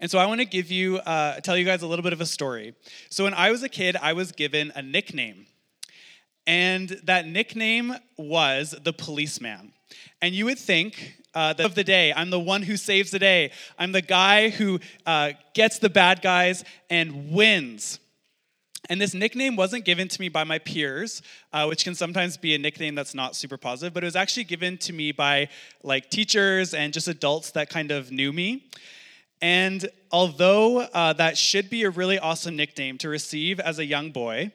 And so I want to give you, uh, tell you guys a little bit of a story. So when I was a kid, I was given a nickname. And that nickname was the policeman. And you would think uh, of the day, I'm the one who saves the day. I'm the guy who uh, gets the bad guys and wins. And this nickname wasn't given to me by my peers, uh, which can sometimes be a nickname that's not super positive, but it was actually given to me by like teachers and just adults that kind of knew me. And although uh, that should be a really awesome nickname to receive as a young boy,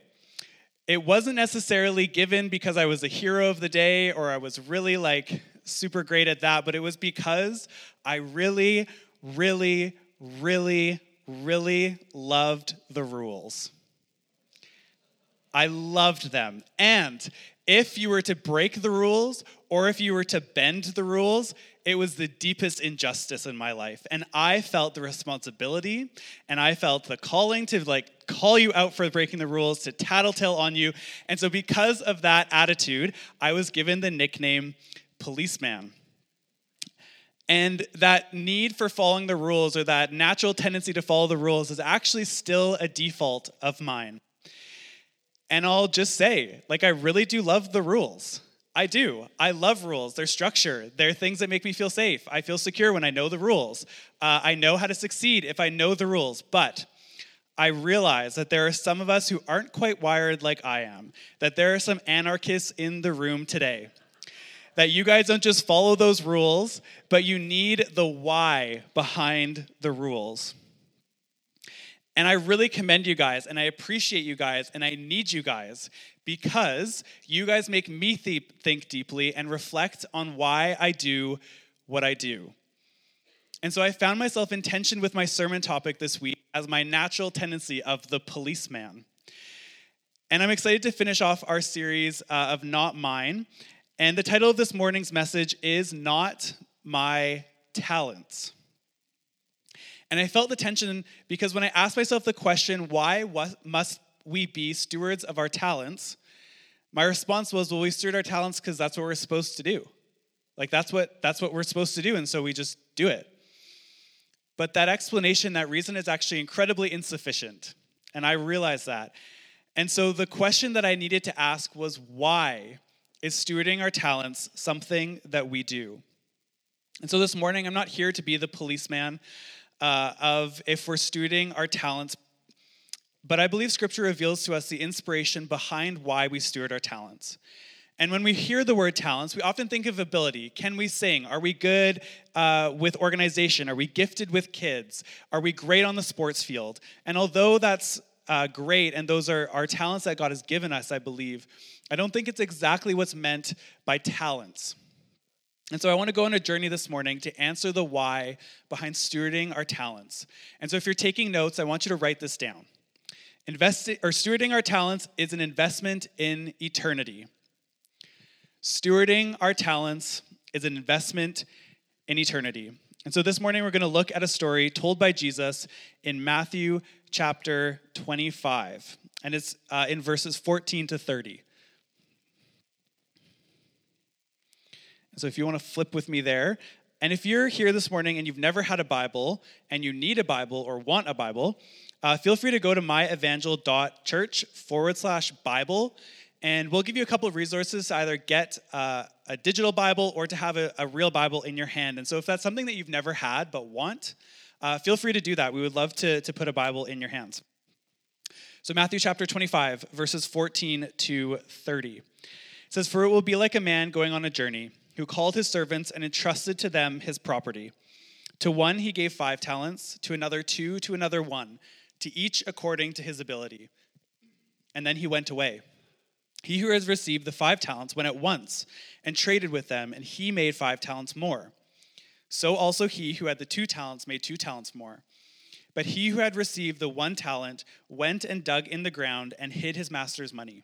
it wasn't necessarily given because I was a hero of the day or I was really like super great at that, but it was because I really, really, really, really loved the rules. I loved them. And if you were to break the rules or if you were to bend the rules, it was the deepest injustice in my life. And I felt the responsibility and I felt the calling to like call you out for breaking the rules, to tattletale on you. And so, because of that attitude, I was given the nickname policeman. And that need for following the rules or that natural tendency to follow the rules is actually still a default of mine. And I'll just say, like, I really do love the rules. I do. I love rules. They're structure. They're things that make me feel safe. I feel secure when I know the rules. Uh, I know how to succeed if I know the rules. But I realize that there are some of us who aren't quite wired like I am, that there are some anarchists in the room today. That you guys don't just follow those rules, but you need the why behind the rules. And I really commend you guys and I appreciate you guys and I need you guys because you guys make me th- think deeply and reflect on why I do what I do. And so I found myself in tension with my sermon topic this week as my natural tendency of the policeman. And I'm excited to finish off our series uh, of Not Mine. And the title of this morning's message is Not My Talents. And I felt the tension because when I asked myself the question, why must we be stewards of our talents? My response was, well, we steward our talents because that's what we're supposed to do. Like that's what that's what we're supposed to do, and so we just do it. But that explanation, that reason is actually incredibly insufficient. And I realized that. And so the question that I needed to ask was why is stewarding our talents something that we do? And so this morning, I'm not here to be the policeman uh, of if we're stewarding our talents. But I believe Scripture reveals to us the inspiration behind why we steward our talents. And when we hear the word talents, we often think of ability. Can we sing? Are we good uh, with organization? Are we gifted with kids? Are we great on the sports field? And although that's uh, great and those are our talents that God has given us, I believe, I don't think it's exactly what's meant by talents. And so I want to go on a journey this morning to answer the why behind stewarding our talents. And so if you're taking notes, I want you to write this down. Investi- or stewarding our talents is an investment in eternity. Stewarding our talents is an investment in eternity. And so this morning we're going to look at a story told by Jesus in Matthew chapter 25. And it's uh, in verses 14 to 30. So if you want to flip with me there, and if you're here this morning and you've never had a Bible and you need a Bible or want a Bible, uh, feel free to go to myevangel.church forward slash Bible, and we'll give you a couple of resources to either get uh, a digital Bible or to have a, a, real Bible in your hand. And so if that's something that you've never had but want, uh, feel free to do that. We would love to, to put a Bible in your hands. So, Matthew chapter 25, verses 14 to 30. It says, For it will be like a man going on a journey who called his servants and entrusted to them his property. To one he gave five talents, to another two, to another one, to each according to his ability. And then he went away. He who has received the five talents went at once and traded with them, and he made five talents more. So also he who had the two talents made two talents more. But he who had received the one talent went and dug in the ground and hid his master's money.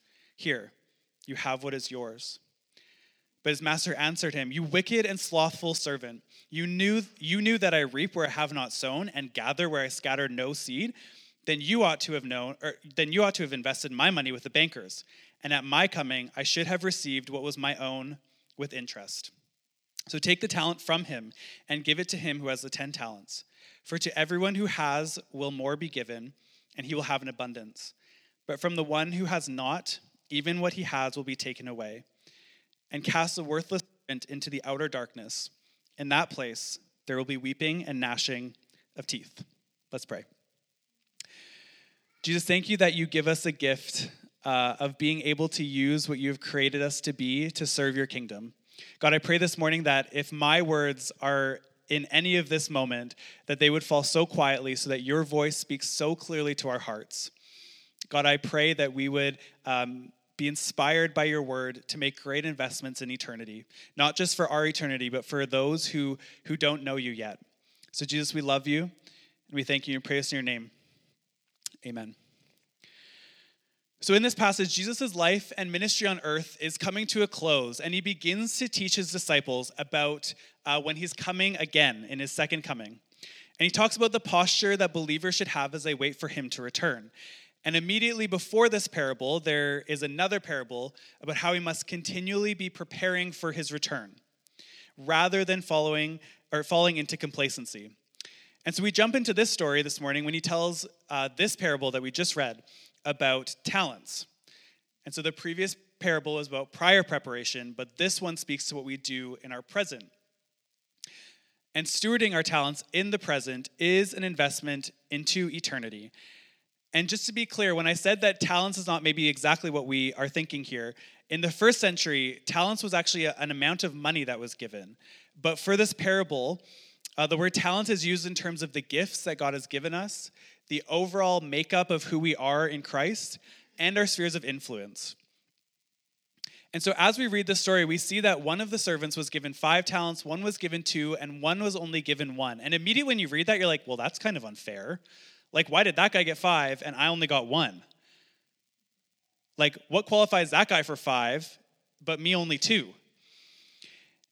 Here, you have what is yours. But his master answered him, You wicked and slothful servant, you knew, you knew that I reap where I have not sown, and gather where I scattered no seed. Then you ought to have known, or then you ought to have invested my money with the bankers, and at my coming I should have received what was my own with interest. So take the talent from him and give it to him who has the ten talents. For to everyone who has will more be given, and he will have an abundance. But from the one who has not, even what he has will be taken away. And cast the worthless servant into the outer darkness. In that place, there will be weeping and gnashing of teeth. Let's pray. Jesus, thank you that you give us a gift uh, of being able to use what you have created us to be to serve your kingdom. God, I pray this morning that if my words are in any of this moment, that they would fall so quietly so that your voice speaks so clearly to our hearts. God, I pray that we would um, be inspired by your word to make great investments in eternity, not just for our eternity, but for those who, who don't know you yet. So, Jesus, we love you and we thank you and praise in your name. Amen. So, in this passage, Jesus' life and ministry on earth is coming to a close, and he begins to teach his disciples about uh, when he's coming again in his second coming. And he talks about the posture that believers should have as they wait for him to return. And immediately before this parable, there is another parable about how he must continually be preparing for his return rather than following or falling into complacency. And so we jump into this story this morning when he tells uh, this parable that we just read about talents. And so the previous parable was about prior preparation, but this one speaks to what we do in our present. And stewarding our talents in the present is an investment into eternity. And just to be clear, when I said that talents is not maybe exactly what we are thinking here, in the first century, talents was actually a, an amount of money that was given. But for this parable, uh, the word talent is used in terms of the gifts that God has given us, the overall makeup of who we are in Christ, and our spheres of influence. And so, as we read the story, we see that one of the servants was given five talents, one was given two, and one was only given one. And immediately when you read that, you're like, well, that's kind of unfair. Like, why did that guy get five and I only got one? Like, what qualifies that guy for five, but me only two?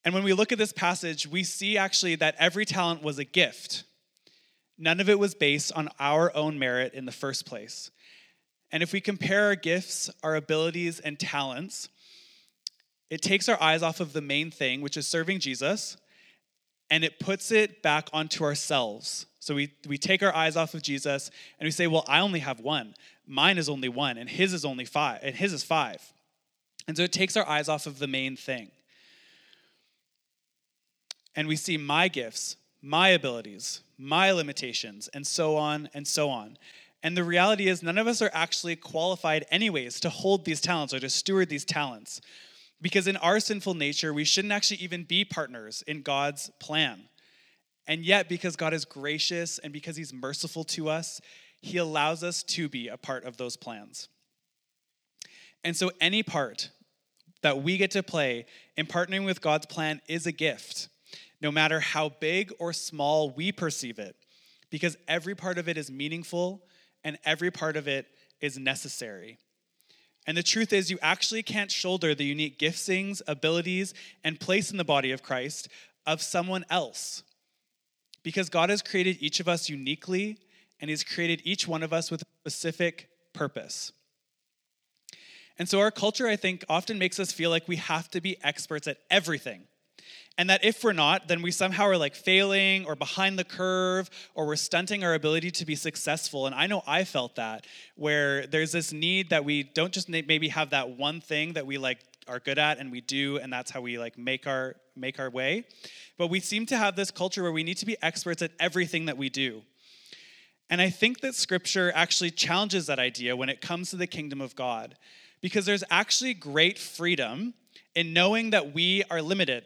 And when we look at this passage, we see actually that every talent was a gift. None of it was based on our own merit in the first place. And if we compare our gifts, our abilities, and talents, it takes our eyes off of the main thing, which is serving Jesus, and it puts it back onto ourselves. So we, we take our eyes off of Jesus and we say, Well, I only have one. Mine is only one, and his is only five, and his is five. And so it takes our eyes off of the main thing. And we see my gifts, my abilities, my limitations, and so on and so on. And the reality is, none of us are actually qualified, anyways, to hold these talents or to steward these talents. Because in our sinful nature, we shouldn't actually even be partners in God's plan. And yet, because God is gracious and because He's merciful to us, He allows us to be a part of those plans. And so, any part that we get to play in partnering with God's plan is a gift, no matter how big or small we perceive it, because every part of it is meaningful and every part of it is necessary. And the truth is, you actually can't shoulder the unique giftings, abilities, and place in the body of Christ of someone else. Because God has created each of us uniquely, and He's created each one of us with a specific purpose. And so, our culture, I think, often makes us feel like we have to be experts at everything. And that if we're not, then we somehow are like failing or behind the curve or we're stunting our ability to be successful. And I know I felt that, where there's this need that we don't just maybe have that one thing that we like are good at and we do, and that's how we like make our make our way. But we seem to have this culture where we need to be experts at everything that we do. And I think that scripture actually challenges that idea when it comes to the kingdom of God. because there's actually great freedom in knowing that we are limited.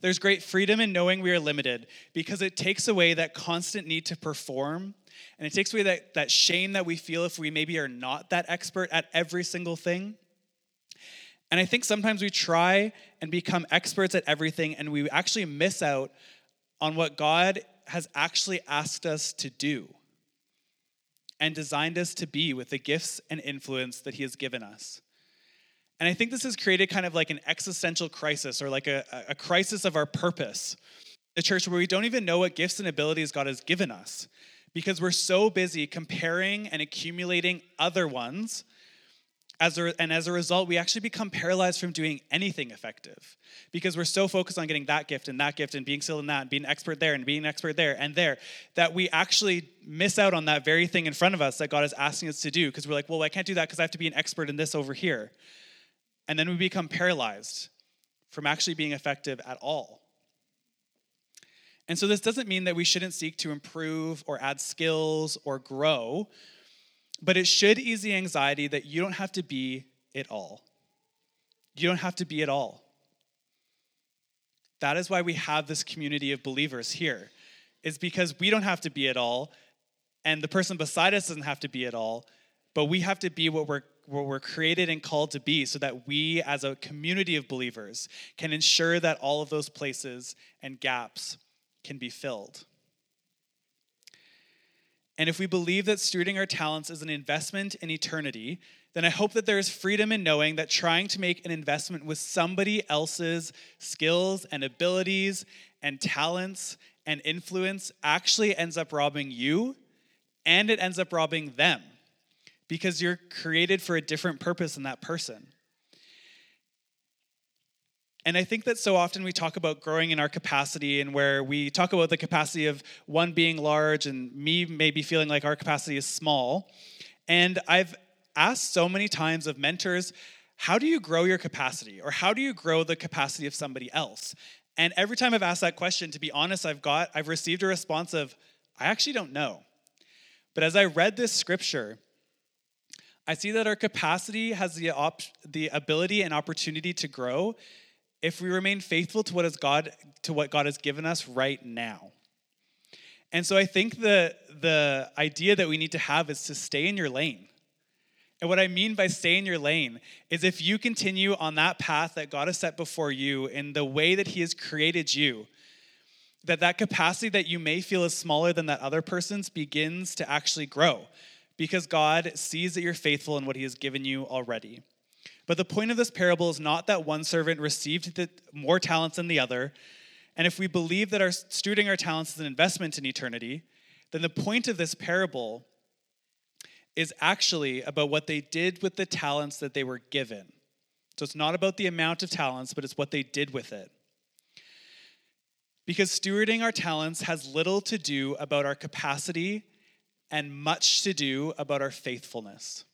There's great freedom in knowing we are limited because it takes away that constant need to perform and it takes away that, that shame that we feel if we maybe are not that expert at every single thing. And I think sometimes we try and become experts at everything and we actually miss out on what God has actually asked us to do and designed us to be with the gifts and influence that He has given us. And I think this has created kind of like an existential crisis or like a, a crisis of our purpose. The church where we don't even know what gifts and abilities God has given us because we're so busy comparing and accumulating other ones as a, and as a result, we actually become paralyzed from doing anything effective because we're so focused on getting that gift and that gift and being skilled in that and being an expert there and being an expert there and there that we actually miss out on that very thing in front of us that God is asking us to do because we're like, well, I can't do that because I have to be an expert in this over here. And then we become paralyzed from actually being effective at all. And so this doesn't mean that we shouldn't seek to improve or add skills or grow but it should ease the anxiety that you don't have to be it all. You don't have to be it all. That is why we have this community of believers here, is because we don't have to be it all, and the person beside us doesn't have to be it all, but we have to be what we're what we're created and called to be so that we as a community of believers can ensure that all of those places and gaps can be filled. And if we believe that stewarding our talents is an investment in eternity, then I hope that there is freedom in knowing that trying to make an investment with somebody else's skills and abilities and talents and influence actually ends up robbing you and it ends up robbing them because you're created for a different purpose than that person. And I think that so often we talk about growing in our capacity, and where we talk about the capacity of one being large and me maybe feeling like our capacity is small. And I've asked so many times of mentors, how do you grow your capacity? Or how do you grow the capacity of somebody else? And every time I've asked that question, to be honest, I've got, I've received a response of, I actually don't know. But as I read this scripture, I see that our capacity has the, op- the ability and opportunity to grow if we remain faithful to what is God to what God has given us right now. And so I think the the idea that we need to have is to stay in your lane. And what I mean by stay in your lane is if you continue on that path that God has set before you in the way that he has created you, that that capacity that you may feel is smaller than that other person's begins to actually grow because God sees that you're faithful in what he has given you already. But the point of this parable is not that one servant received more talents than the other. And if we believe that our stewarding our talents is an investment in eternity, then the point of this parable is actually about what they did with the talents that they were given. So it's not about the amount of talents, but it's what they did with it. Because stewarding our talents has little to do about our capacity and much to do about our faithfulness.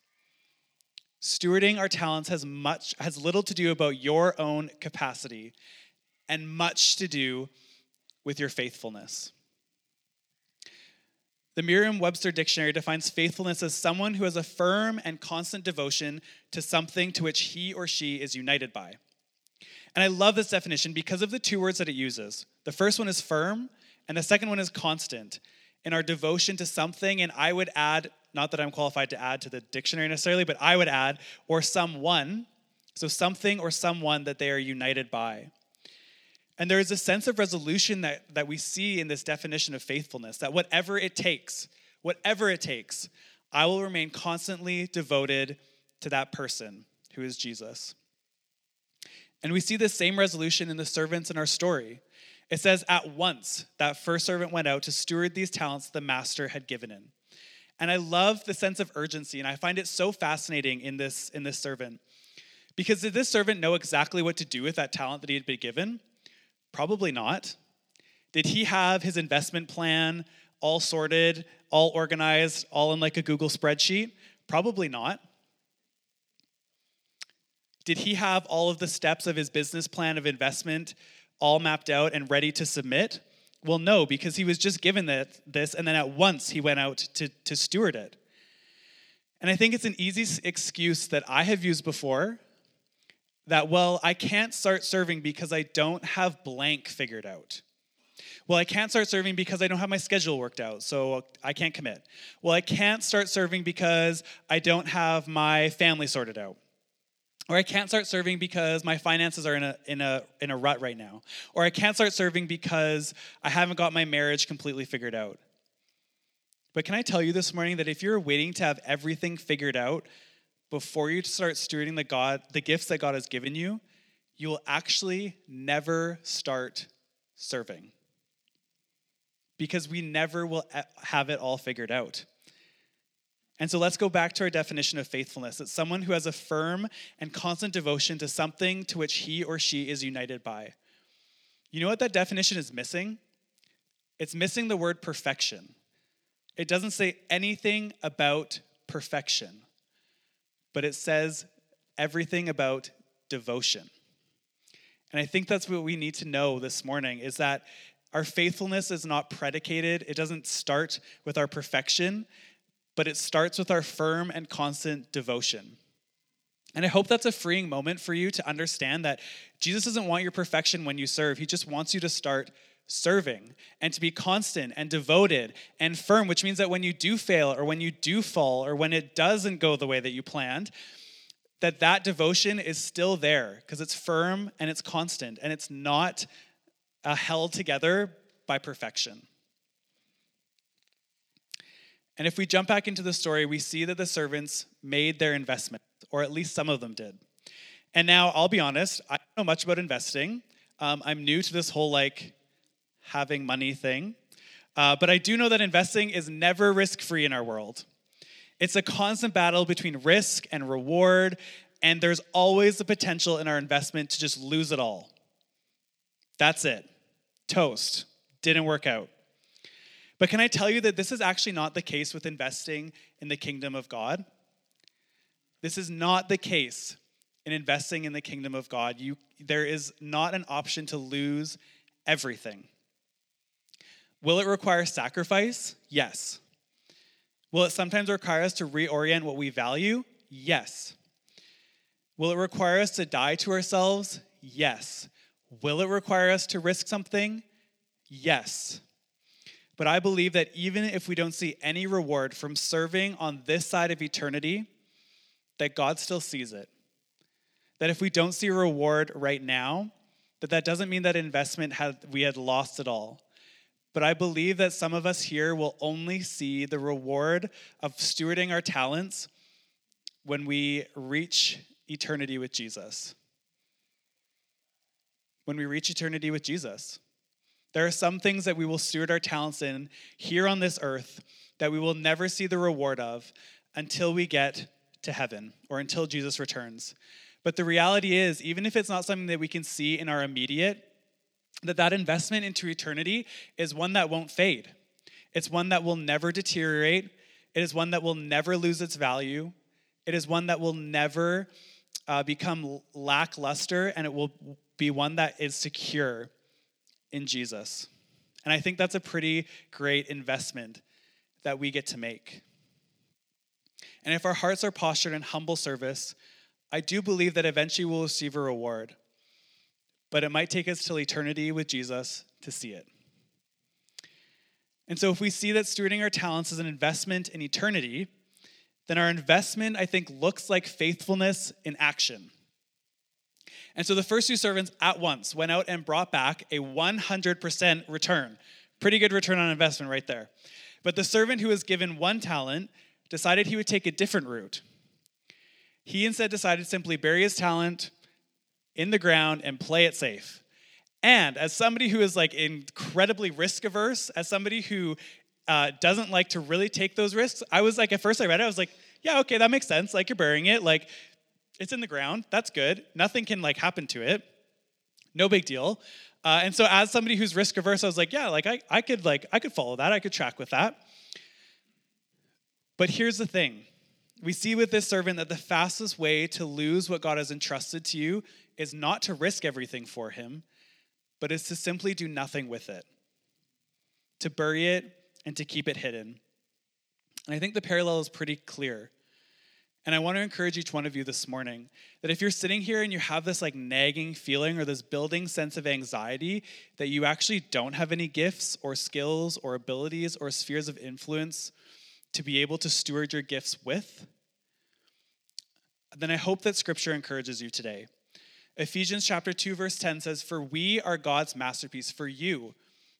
Stewarding our talents has much has little to do about your own capacity and much to do with your faithfulness. The Merriam-Webster dictionary defines faithfulness as someone who has a firm and constant devotion to something to which he or she is united by. And I love this definition because of the two words that it uses. The first one is firm, and the second one is constant in our devotion to something. And I would add not that I'm qualified to add to the dictionary necessarily, but I would add, or someone, so something or someone that they are united by. And there is a sense of resolution that, that we see in this definition of faithfulness that whatever it takes, whatever it takes, I will remain constantly devoted to that person who is Jesus. And we see the same resolution in the servants in our story. It says, At once, that first servant went out to steward these talents the master had given him. And I love the sense of urgency, and I find it so fascinating in this, in this servant. Because did this servant know exactly what to do with that talent that he had been given? Probably not. Did he have his investment plan all sorted, all organized, all in like a Google spreadsheet? Probably not. Did he have all of the steps of his business plan of investment all mapped out and ready to submit? Well, no, because he was just given that, this, and then at once he went out to, to steward it. And I think it's an easy excuse that I have used before that, well, I can't start serving because I don't have blank figured out. Well, I can't start serving because I don't have my schedule worked out, so I can't commit. Well, I can't start serving because I don't have my family sorted out. Or I can't start serving because my finances are in a, in, a, in a rut right now. Or I can't start serving because I haven't got my marriage completely figured out. But can I tell you this morning that if you're waiting to have everything figured out before you start stewarding the God, the gifts that God has given you, you will actually never start serving. Because we never will have it all figured out. And so let's go back to our definition of faithfulness. It's someone who has a firm and constant devotion to something to which he or she is united by. You know what that definition is missing? It's missing the word perfection. It doesn't say anything about perfection, but it says everything about devotion. And I think that's what we need to know this morning is that our faithfulness is not predicated, it doesn't start with our perfection but it starts with our firm and constant devotion. And I hope that's a freeing moment for you to understand that Jesus doesn't want your perfection when you serve. He just wants you to start serving and to be constant and devoted and firm, which means that when you do fail or when you do fall or when it doesn't go the way that you planned, that that devotion is still there because it's firm and it's constant and it's not uh, held together by perfection. And if we jump back into the story, we see that the servants made their investment, or at least some of them did. And now, I'll be honest, I don't know much about investing. Um, I'm new to this whole like having money thing. Uh, but I do know that investing is never risk free in our world. It's a constant battle between risk and reward, and there's always the potential in our investment to just lose it all. That's it. Toast. Didn't work out. But can I tell you that this is actually not the case with investing in the kingdom of God? This is not the case in investing in the kingdom of God. You, there is not an option to lose everything. Will it require sacrifice? Yes. Will it sometimes require us to reorient what we value? Yes. Will it require us to die to ourselves? Yes. Will it require us to risk something? Yes. But I believe that even if we don't see any reward from serving on this side of eternity, that God still sees it. That if we don't see a reward right now, that that doesn't mean that investment had we had lost it all. But I believe that some of us here will only see the reward of stewarding our talents when we reach eternity with Jesus. When we reach eternity with Jesus. There are some things that we will steward our talents in here on this earth that we will never see the reward of until we get to heaven or until Jesus returns. But the reality is, even if it's not something that we can see in our immediate, that that investment into eternity is one that won't fade. It's one that will never deteriorate. It is one that will never lose its value. It is one that will never uh, become lackluster, and it will be one that is secure in Jesus. And I think that's a pretty great investment that we get to make. And if our hearts are postured in humble service, I do believe that eventually we'll receive a reward. But it might take us till eternity with Jesus to see it. And so, if we see that stewarding our talents is an investment in eternity, then our investment, I think, looks like faithfulness in action. And so the first two servants at once went out and brought back a 100% return. Pretty good return on investment right there. But the servant who was given one talent decided he would take a different route. He instead decided to simply bury his talent in the ground and play it safe. And as somebody who is like incredibly risk averse, as somebody who uh, doesn't like to really take those risks, I was like, at first I read it, I was like, yeah, okay, that makes sense. Like you're burying it. Like it's in the ground. That's good. Nothing can like happen to it. No big deal. Uh, and so as somebody who's risk averse, I was like, yeah, like I, I could like I could follow that. I could track with that. But here's the thing. We see with this servant that the fastest way to lose what God has entrusted to you is not to risk everything for him, but is to simply do nothing with it. To bury it and to keep it hidden. And I think the parallel is pretty clear. And I want to encourage each one of you this morning that if you're sitting here and you have this like nagging feeling or this building sense of anxiety that you actually don't have any gifts or skills or abilities or spheres of influence to be able to steward your gifts with, then I hope that scripture encourages you today. Ephesians chapter 2 verse 10 says, "For we are God's masterpiece for you."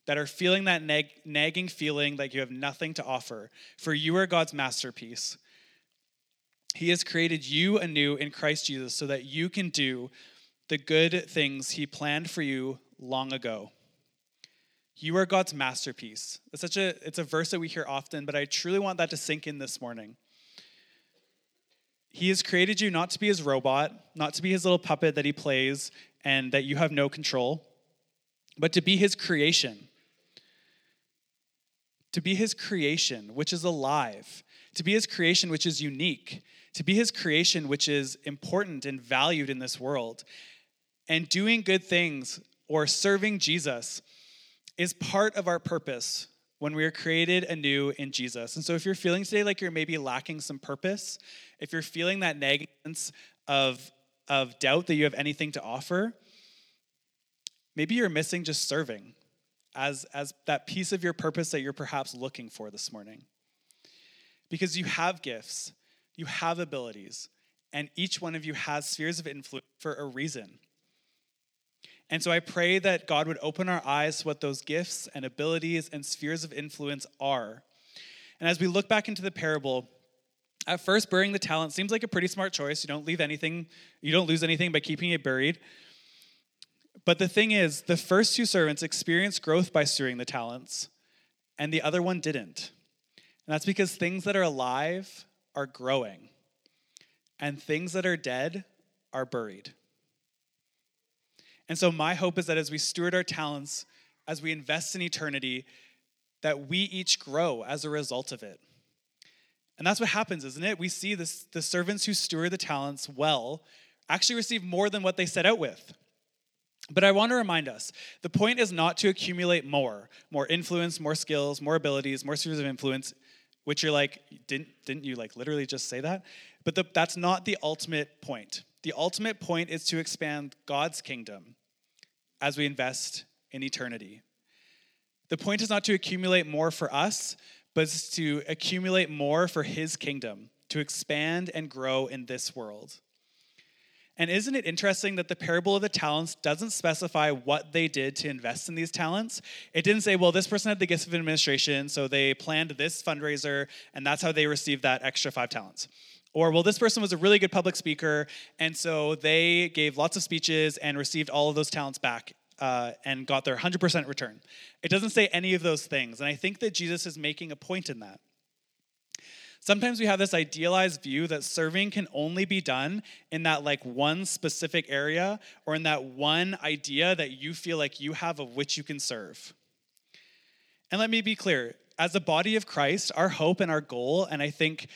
That are feeling that nag- nagging feeling like you have nothing to offer. For you are God's masterpiece he has created you anew in Christ Jesus so that you can do the good things He planned for you long ago. You are God's masterpiece. It's such a it's a verse that we hear often, but I truly want that to sink in this morning. He has created you not to be his robot, not to be his little puppet that he plays and that you have no control, but to be his creation. To be his creation, which is alive. To be his creation, which is unique to be his creation, which is important and valued in this world. And doing good things or serving Jesus is part of our purpose when we are created anew in Jesus. And so if you're feeling today like you're maybe lacking some purpose, if you're feeling that negligence of, of doubt that you have anything to offer, maybe you're missing just serving as, as that piece of your purpose that you're perhaps looking for this morning. Because you have gifts, you have abilities, and each one of you has spheres of influence for a reason. And so I pray that God would open our eyes to what those gifts and abilities and spheres of influence are. And as we look back into the parable, at first, burying the talent seems like a pretty smart choice. You don't leave anything, you don't lose anything by keeping it buried. But the thing is, the first two servants experienced growth by stewarding the talents, and the other one didn't. And that's because things that are alive are growing, and things that are dead are buried. And so, my hope is that as we steward our talents, as we invest in eternity, that we each grow as a result of it. And that's what happens, isn't it? We see this, the servants who steward the talents well actually receive more than what they set out with. But I want to remind us the point is not to accumulate more, more influence, more skills, more abilities, more spheres of influence which you're like, didn't, didn't you like literally just say that? But the, that's not the ultimate point. The ultimate point is to expand God's kingdom as we invest in eternity. The point is not to accumulate more for us, but to accumulate more for His kingdom, to expand and grow in this world. And isn't it interesting that the parable of the talents doesn't specify what they did to invest in these talents? It didn't say, well, this person had the gifts of administration, so they planned this fundraiser, and that's how they received that extra five talents. Or, well, this person was a really good public speaker, and so they gave lots of speeches and received all of those talents back uh, and got their 100% return. It doesn't say any of those things. And I think that Jesus is making a point in that. Sometimes we have this idealized view that serving can only be done in that like one specific area or in that one idea that you feel like you have of which you can serve. And let me be clear as a body of Christ, our hope and our goal, and I think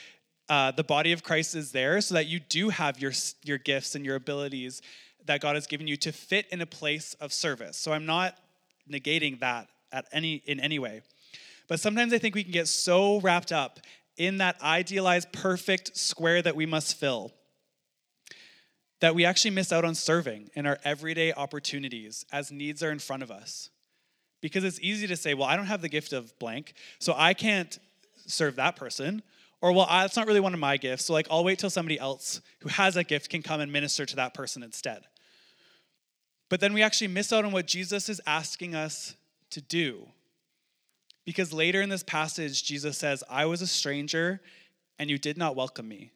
uh, the body of Christ is there so that you do have your, your gifts and your abilities that God has given you to fit in a place of service. So I'm not negating that at any in any way. But sometimes I think we can get so wrapped up in that idealized perfect square that we must fill that we actually miss out on serving in our everyday opportunities as needs are in front of us. Because it's easy to say, well, I don't have the gift of blank, so I can't serve that person. Or, well, that's not really one of my gifts, so like I'll wait till somebody else who has that gift can come and minister to that person instead. But then we actually miss out on what Jesus is asking us to do because later in this passage, Jesus says, I was a stranger and you did not welcome me,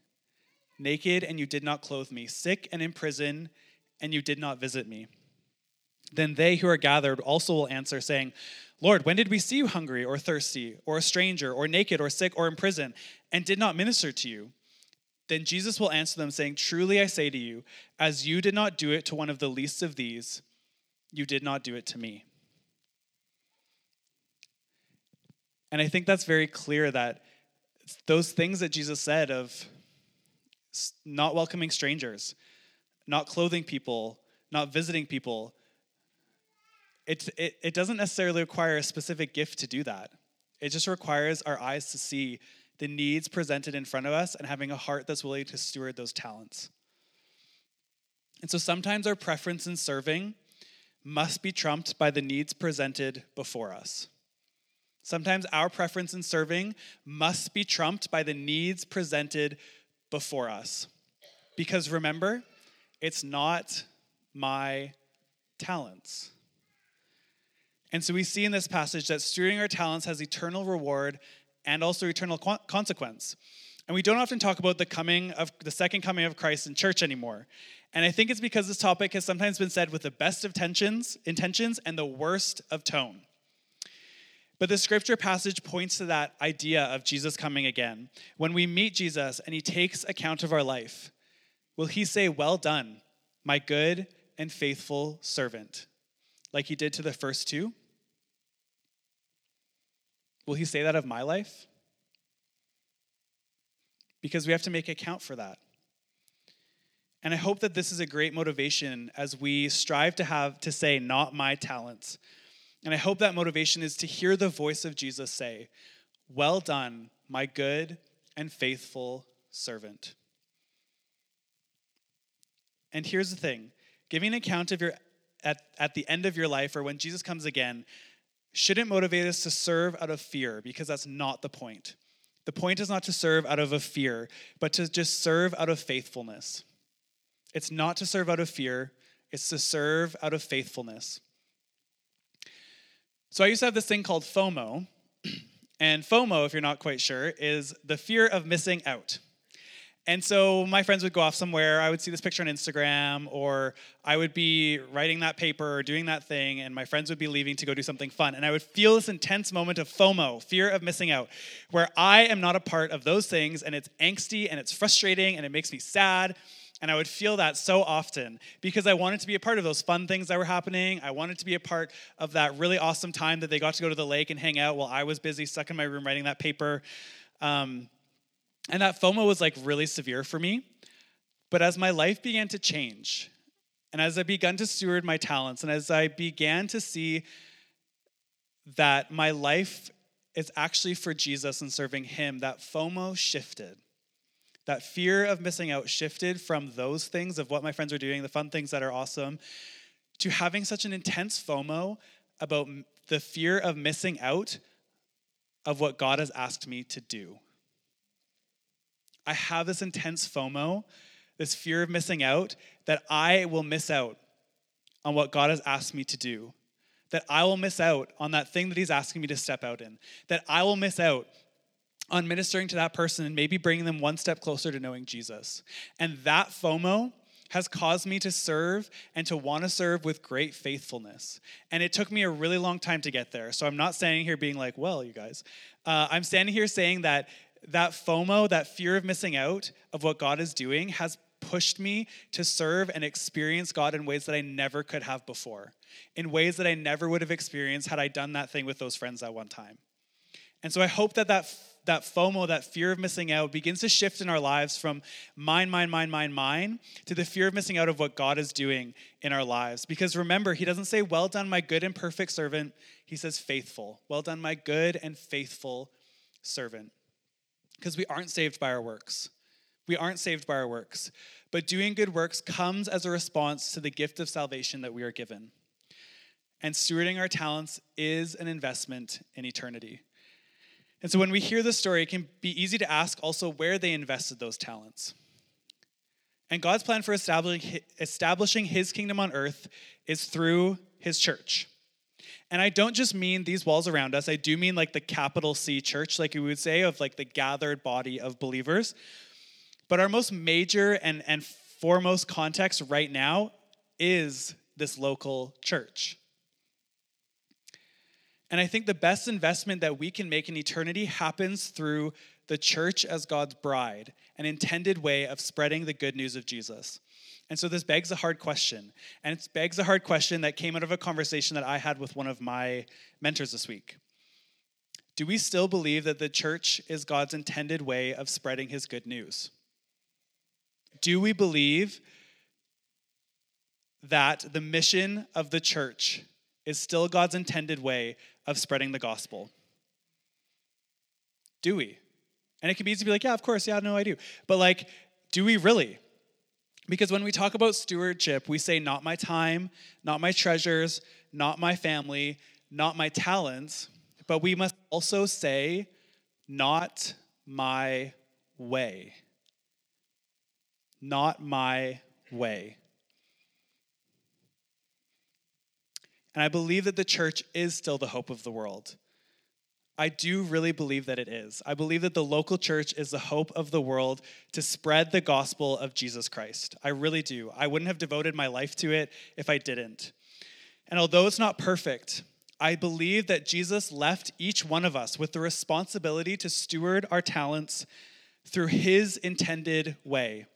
naked and you did not clothe me, sick and in prison and you did not visit me. Then they who are gathered also will answer, saying, Lord, when did we see you hungry or thirsty or a stranger or naked or sick or in prison and did not minister to you? Then Jesus will answer them, saying, Truly I say to you, as you did not do it to one of the least of these, you did not do it to me. And I think that's very clear that those things that Jesus said of not welcoming strangers, not clothing people, not visiting people, it, it, it doesn't necessarily require a specific gift to do that. It just requires our eyes to see the needs presented in front of us and having a heart that's willing to steward those talents. And so sometimes our preference in serving must be trumped by the needs presented before us. Sometimes our preference in serving must be trumped by the needs presented before us. Because remember, it's not my talents. And so we see in this passage that stewarding our talents has eternal reward and also eternal consequence. And we don't often talk about the coming of the second coming of Christ in church anymore. And I think it's because this topic has sometimes been said with the best of tensions, intentions and the worst of tone. But the scripture passage points to that idea of Jesus coming again. When we meet Jesus and he takes account of our life, will he say, Well done, my good and faithful servant, like he did to the first two? Will he say that of my life? Because we have to make account for that. And I hope that this is a great motivation as we strive to have to say, not my talents. And I hope that motivation is to hear the voice of Jesus say, Well done, my good and faithful servant. And here's the thing giving an account of your at, at the end of your life or when Jesus comes again shouldn't motivate us to serve out of fear because that's not the point. The point is not to serve out of a fear, but to just serve out of faithfulness. It's not to serve out of fear, it's to serve out of faithfulness. So I used to have this thing called FOMO. And FOMO, if you're not quite sure, is the fear of missing out. And so my friends would go off somewhere. I would see this picture on Instagram, or I would be writing that paper or doing that thing, and my friends would be leaving to go do something fun. And I would feel this intense moment of FOMO, fear of missing out, where I am not a part of those things, and it's angsty and it's frustrating and it makes me sad. And I would feel that so often because I wanted to be a part of those fun things that were happening. I wanted to be a part of that really awesome time that they got to go to the lake and hang out while I was busy stuck in my room writing that paper. Um, and that FOMO was like really severe for me. But as my life began to change, and as I began to steward my talents, and as I began to see that my life is actually for Jesus and serving Him, that FOMO shifted. That fear of missing out shifted from those things of what my friends are doing, the fun things that are awesome, to having such an intense FOMO about the fear of missing out of what God has asked me to do. I have this intense FOMO, this fear of missing out, that I will miss out on what God has asked me to do. That I will miss out on that thing that He's asking me to step out in. That I will miss out on ministering to that person and maybe bringing them one step closer to knowing Jesus. And that FOMO has caused me to serve and to want to serve with great faithfulness. And it took me a really long time to get there. So I'm not standing here being like, well, you guys. Uh, I'm standing here saying that that FOMO, that fear of missing out of what God is doing, has pushed me to serve and experience God in ways that I never could have before, in ways that I never would have experienced had I done that thing with those friends at one time. And so I hope that that, that FOMO, that fear of missing out, begins to shift in our lives from mine, mine, mine, mine, mine, to the fear of missing out of what God is doing in our lives. Because remember, He doesn't say, Well done, my good and perfect servant. He says, Faithful. Well done, my good and faithful servant because we aren't saved by our works. We aren't saved by our works. But doing good works comes as a response to the gift of salvation that we are given. And stewarding our talents is an investment in eternity. And so when we hear this story, it can be easy to ask also where they invested those talents. And God's plan for establishing his kingdom on earth is through his church. And I don't just mean these walls around us, I do mean like the capital C church, like we would say, of like the gathered body of believers. But our most major and, and foremost context right now is this local church. And I think the best investment that we can make in eternity happens through the church as God's bride, an intended way of spreading the good news of Jesus. And so this begs a hard question. And it begs a hard question that came out of a conversation that I had with one of my mentors this week. Do we still believe that the church is God's intended way of spreading his good news? Do we believe that the mission of the church is still God's intended way of spreading the gospel? Do we? And it can be easy to be like, yeah, of course, yeah, no, I do. But like, do we really? Because when we talk about stewardship, we say, not my time, not my treasures, not my family, not my talents, but we must also say, not my way. Not my way. And I believe that the church is still the hope of the world. I do really believe that it is. I believe that the local church is the hope of the world to spread the gospel of Jesus Christ. I really do. I wouldn't have devoted my life to it if I didn't. And although it's not perfect, I believe that Jesus left each one of us with the responsibility to steward our talents through his intended way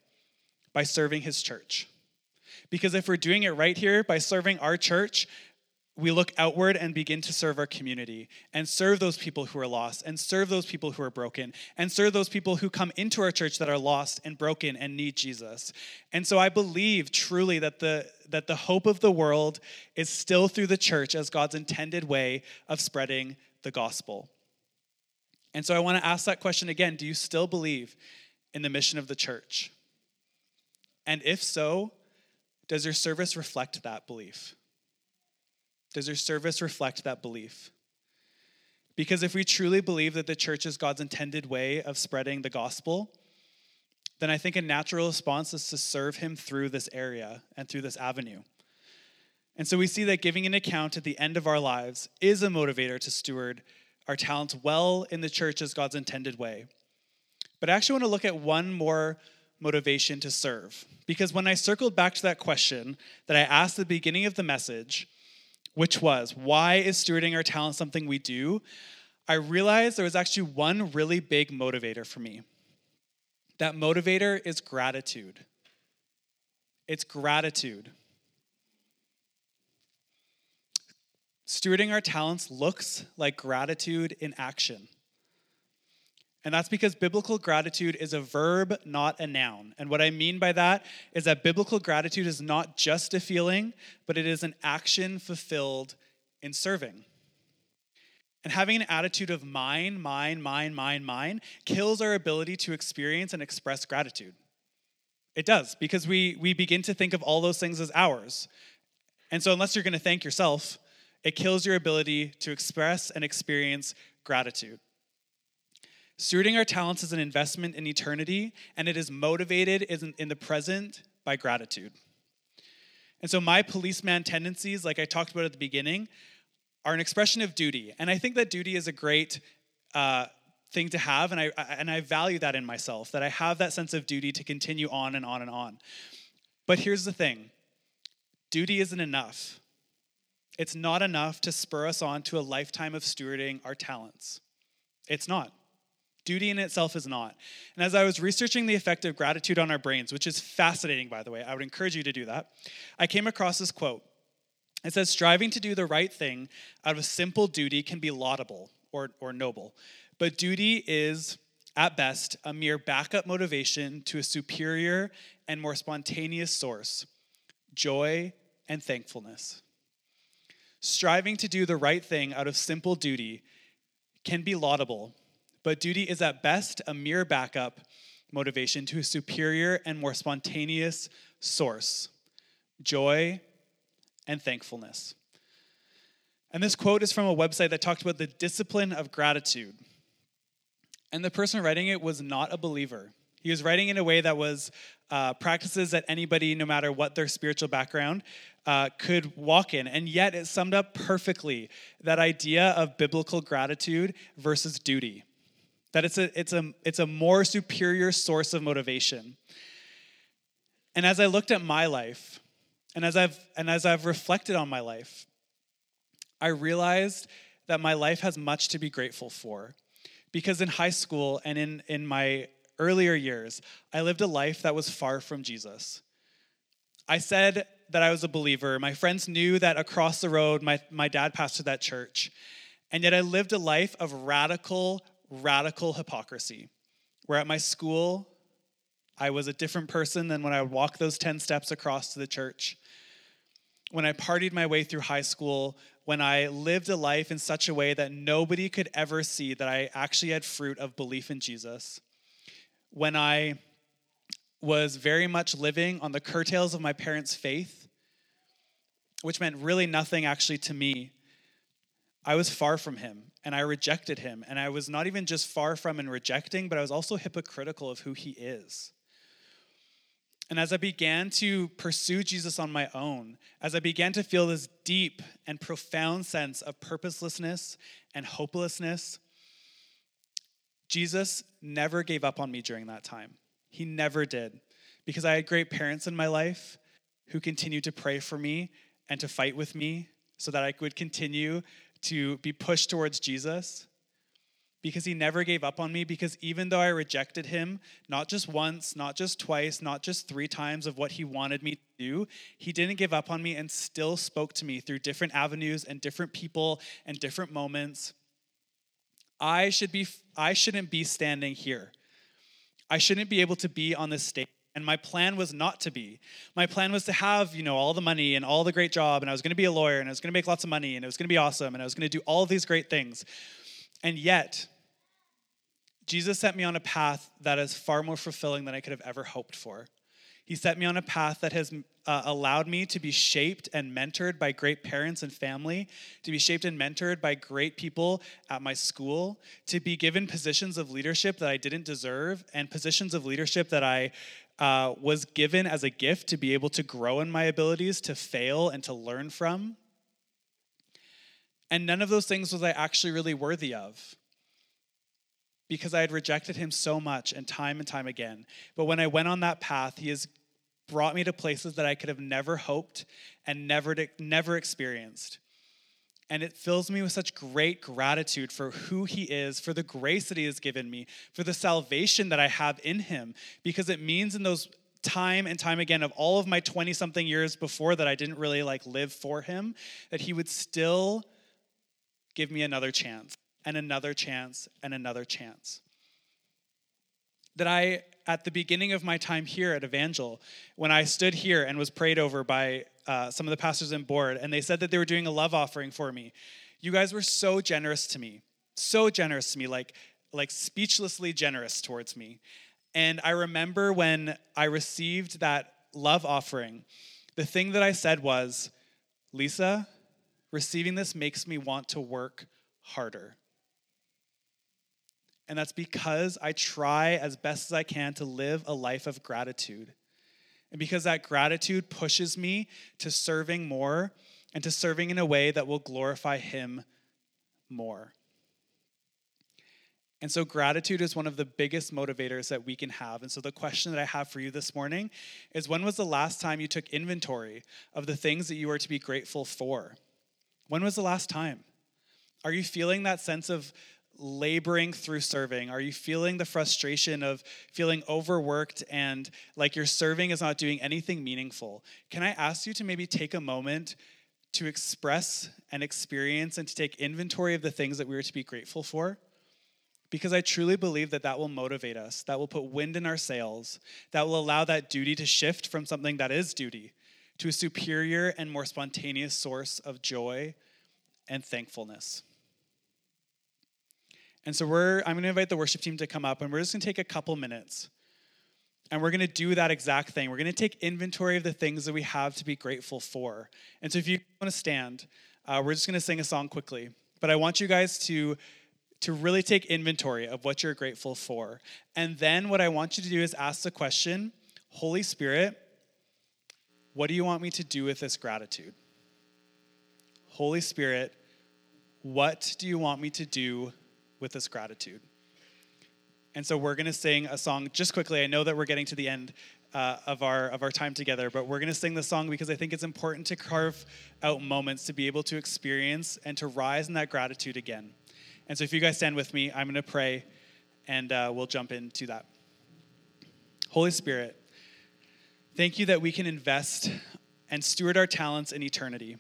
by serving his church. Because if we're doing it right here by serving our church, we look outward and begin to serve our community and serve those people who are lost and serve those people who are broken and serve those people who come into our church that are lost and broken and need Jesus. And so I believe truly that the that the hope of the world is still through the church as God's intended way of spreading the gospel. And so I want to ask that question again, do you still believe in the mission of the church? And if so, does your service reflect that belief? Does your service reflect that belief? Because if we truly believe that the church is God's intended way of spreading the gospel, then I think a natural response is to serve Him through this area and through this avenue. And so we see that giving an account at the end of our lives is a motivator to steward our talents well in the church as God's intended way. But I actually want to look at one more motivation to serve. Because when I circled back to that question that I asked at the beginning of the message, which was why is stewarding our talent something we do? I realized there was actually one really big motivator for me. That motivator is gratitude. It's gratitude. Stewarding our talents looks like gratitude in action. And that's because biblical gratitude is a verb, not a noun. And what I mean by that is that biblical gratitude is not just a feeling, but it is an action fulfilled in serving. And having an attitude of mine, mine, mine, mine, mine kills our ability to experience and express gratitude. It does, because we, we begin to think of all those things as ours. And so, unless you're going to thank yourself, it kills your ability to express and experience gratitude. Stewarding our talents is an investment in eternity, and it is motivated in the present by gratitude. And so, my policeman tendencies, like I talked about at the beginning, are an expression of duty. And I think that duty is a great uh, thing to have, and I, and I value that in myself, that I have that sense of duty to continue on and on and on. But here's the thing duty isn't enough. It's not enough to spur us on to a lifetime of stewarding our talents. It's not. Duty in itself is not. And as I was researching the effect of gratitude on our brains, which is fascinating, by the way, I would encourage you to do that, I came across this quote. It says, Striving to do the right thing out of simple duty can be laudable or, or noble, but duty is, at best, a mere backup motivation to a superior and more spontaneous source joy and thankfulness. Striving to do the right thing out of simple duty can be laudable, but duty is at best a mere backup motivation to a superior and more spontaneous source joy and thankfulness. And this quote is from a website that talked about the discipline of gratitude. And the person writing it was not a believer. He was writing in a way that was uh, practices that anybody, no matter what their spiritual background, uh, could walk in. And yet it summed up perfectly that idea of biblical gratitude versus duty that it's a, it's a, it's a more superior source of motivation. And as I looked at my life, and as I've, and as I've reflected on my life, I realized that my life has much to be grateful for. Because in high school and in, in my earlier years, I lived a life that was far from Jesus. I said that I was a believer. My friends knew that across the road, my, my dad pastored that church. And yet I lived a life of radical radical hypocrisy, where at my school, I was a different person than when I would walk those 10 steps across to the church. When I partied my way through high school, when I lived a life in such a way that nobody could ever see that I actually had fruit of belief in Jesus. When I was very much living on the curtails of my parents' faith, which meant really nothing actually to me. I was far from him and I rejected him. And I was not even just far from and rejecting, but I was also hypocritical of who he is. And as I began to pursue Jesus on my own, as I began to feel this deep and profound sense of purposelessness and hopelessness, Jesus never gave up on me during that time. He never did. Because I had great parents in my life who continued to pray for me and to fight with me so that I would continue to be pushed towards Jesus because he never gave up on me. Because even though I rejected him, not just once, not just twice, not just three times of what he wanted me to do, he didn't give up on me and still spoke to me through different avenues and different people and different moments. I should be I shouldn't be standing here. I shouldn't be able to be on this stage. And my plan was not to be. My plan was to have, you know, all the money and all the great job and I was going to be a lawyer and I was going to make lots of money and it was going to be awesome and I was going to do all these great things. And yet, Jesus sent me on a path that is far more fulfilling than I could have ever hoped for. He set me on a path that has uh, allowed me to be shaped and mentored by great parents and family, to be shaped and mentored by great people at my school, to be given positions of leadership that I didn't deserve, and positions of leadership that I uh, was given as a gift to be able to grow in my abilities, to fail, and to learn from. And none of those things was I actually really worthy of because I had rejected him so much and time and time again. But when I went on that path, he has brought me to places that I could have never hoped and never, never experienced. And it fills me with such great gratitude for who he is, for the grace that he has given me, for the salvation that I have in him, because it means in those time and time again of all of my 20 something years before that I didn't really like live for him, that he would still give me another chance and another chance and another chance. That I, at the beginning of my time here at Evangel, when I stood here and was prayed over by uh, some of the pastors and board, and they said that they were doing a love offering for me, you guys were so generous to me, so generous to me, like, like speechlessly generous towards me. And I remember when I received that love offering, the thing that I said was, Lisa, receiving this makes me want to work harder. And that's because I try as best as I can to live a life of gratitude. And because that gratitude pushes me to serving more and to serving in a way that will glorify Him more. And so, gratitude is one of the biggest motivators that we can have. And so, the question that I have for you this morning is when was the last time you took inventory of the things that you are to be grateful for? When was the last time? Are you feeling that sense of laboring through serving? Are you feeling the frustration of feeling overworked and like your serving is not doing anything meaningful? Can I ask you to maybe take a moment to express and experience and to take inventory of the things that we are to be grateful for? Because I truly believe that that will motivate us, that will put wind in our sails, that will allow that duty to shift from something that is duty to a superior and more spontaneous source of joy and thankfulness. And so we're I'm going to invite the worship team to come up and we're just going to take a couple minutes. And we're going to do that exact thing. We're going to take inventory of the things that we have to be grateful for. And so if you want to stand, uh, we're just going to sing a song quickly. But I want you guys to to really take inventory of what you're grateful for. And then what I want you to do is ask the question, Holy Spirit, what do you want me to do with this gratitude? Holy Spirit, what do you want me to do with this gratitude. And so we're going to sing a song just quickly. I know that we're getting to the end uh, of our of our time together, but we're going to sing the song because I think it's important to carve out moments to be able to experience and to rise in that gratitude again. And so if you guys stand with me, I'm going to pray, and uh, we'll jump into that. Holy Spirit, thank you that we can invest and steward our talents in eternity.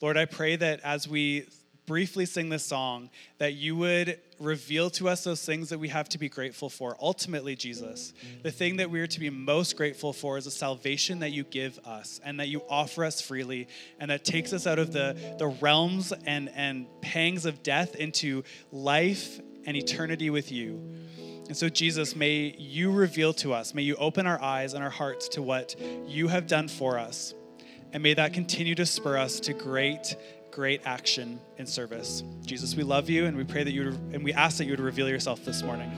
Lord, I pray that as we briefly sing this song, that you would reveal to us those things that we have to be grateful for. Ultimately, Jesus, the thing that we are to be most grateful for is the salvation that you give us and that you offer us freely and that takes us out of the, the realms and, and pangs of death into life and eternity with you. And so, Jesus, may you reveal to us, may you open our eyes and our hearts to what you have done for us. And may that continue to spur us to great, great action in service. Jesus, we love you and we pray that you and we ask that you would reveal yourself this morning.